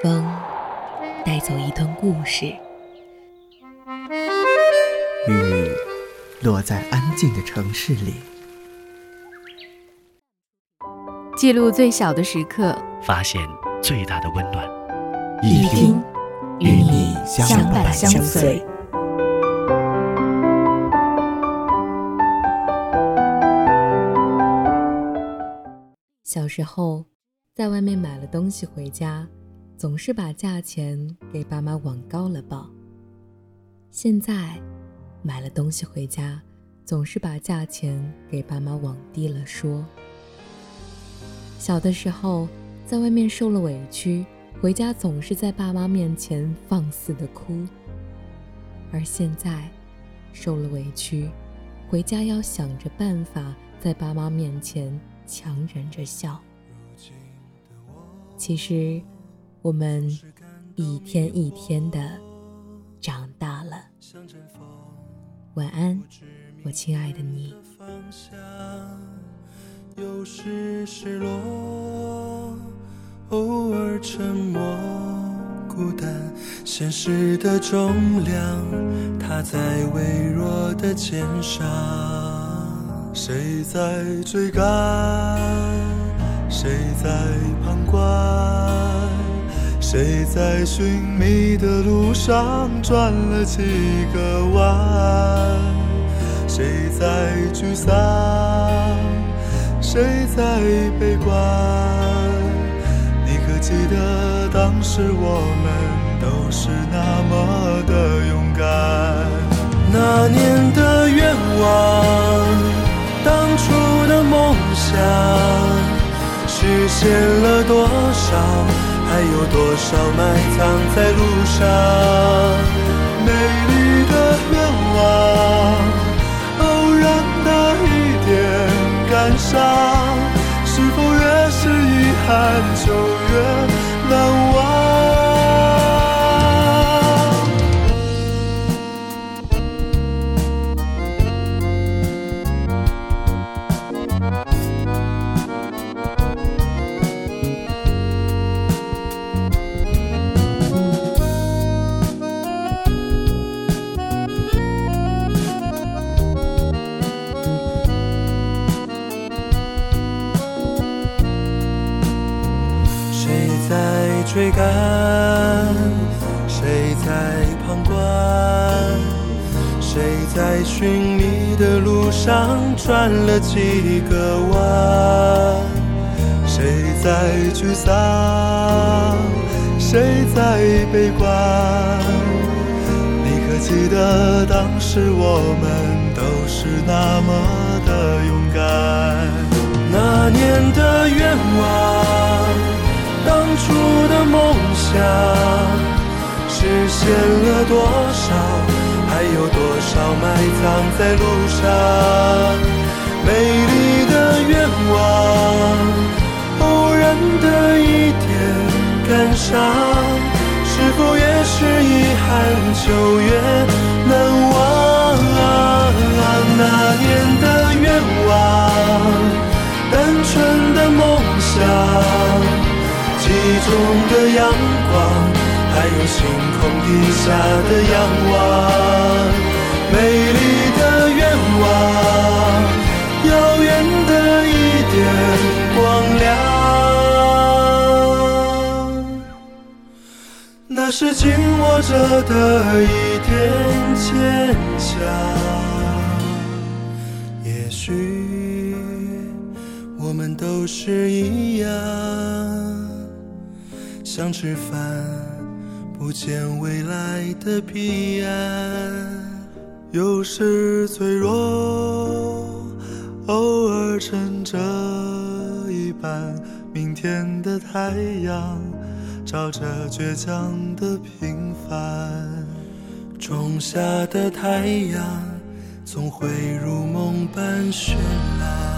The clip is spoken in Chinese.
风带走一段故事，雨落在安静的城市里，记录最小的时刻，发现最大的温暖。一听与你相伴相随。小时候，在外面买了东西回家。总是把价钱给爸妈往高了报。现在买了东西回家，总是把价钱给爸妈往低了说。小的时候在外面受了委屈，回家总是在爸妈面前放肆的哭。而现在受了委屈，回家要想着办法在爸妈面前强忍着笑。其实。我们一天一天的长大了。晚安，我亲爱的你。有时失落，偶尔沉默，孤单，现实的重量，它在微弱的肩上。谁在追赶？谁在旁观？谁在寻觅的路上转了几个弯？谁在沮丧？谁在悲观？你可记得当时我们都是那么的勇敢？那年的愿望，想，实现了多少？还有多少埋藏在路上？美丽的愿望，偶然的一点感伤，是否越是遗憾就追赶，谁在旁观？谁在寻觅的路上转了几个弯？谁在沮丧？谁在悲观？你可记得当时我们都是那么的勇敢？那年的愿望。想实现了多少？还有多少埋藏在路上？美丽的愿望，偶然的一点感伤，是否越是遗憾就越中的阳光，还有星空底下的仰望，美丽的愿望，遥远的一点光亮，那是紧握着的一点坚强。也许我们都是一样。想吃饭，不见未来的彼岸。有时脆弱，偶尔撑着一半。明天的太阳，照着倔强的平凡。种下的太阳，总会如梦般绚烂。